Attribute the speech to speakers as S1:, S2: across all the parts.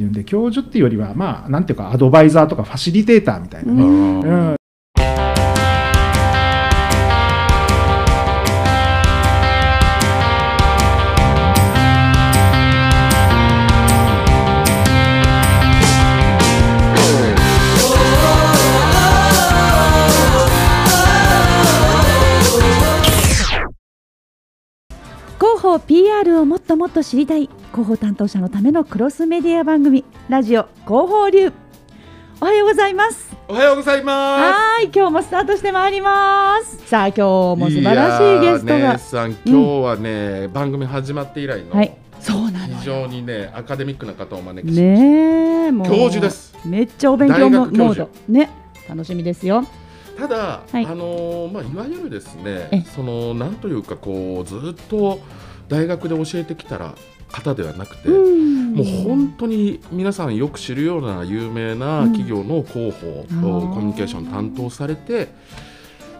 S1: っていうんで教授っていうよりはまあなんていうかアドバイザーとかファシリテーターみたいなね、
S2: うん
S3: 広報 PR をもっともっと知りたい。広報担当者のためのクロスメディア番組。ラジオ広報流。おはようございます。
S2: おはようございま
S3: はーい今日もスタートしてまいります。さあ今日も
S2: す
S3: 素晴らしいゲストが。
S2: さん今日はね、番組始まって以来の、
S3: はい。そうなの
S2: 非
S3: よ
S2: 常にねアカデミックな方をお招きしました、
S3: ねえもう。
S2: 教授です。
S3: めっちゃお勉強
S2: 大
S3: モモード。ね。楽しみですよ
S2: ただ、
S3: はい。
S2: あのーまあ、いわゆるです
S3: え
S2: ねそのなんというかこうずっと大学で教えてきたら方ではなくて、
S3: うん。
S2: もう本当に皆さんよく知るような有名な企業の広報と
S3: うん
S2: コミュニケーション担当されて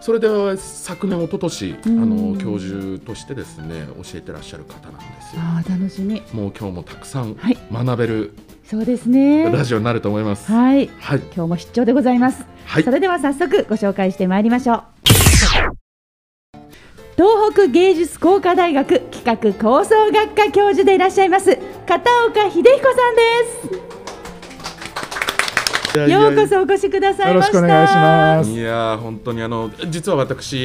S2: それで昨年一昨年あ
S3: うん。
S2: の教授としてですね教えてらっしゃる方なんですよ。
S3: あー楽しみ。
S2: もう今日もたくさん
S3: はい。
S2: 学べる
S3: そうですね。
S2: ラジオになると思います。
S3: はい。
S2: はい、
S3: 今日も出張でございます。
S2: はい。
S3: それでは早速ご紹介してまいりましょう。東北芸術工科大学企画構想学科教授でいらっしゃいます片岡秀彦さんです。ようこそお越しくださいました。
S1: よろしくお願いします。
S2: いやー本当にあの実は私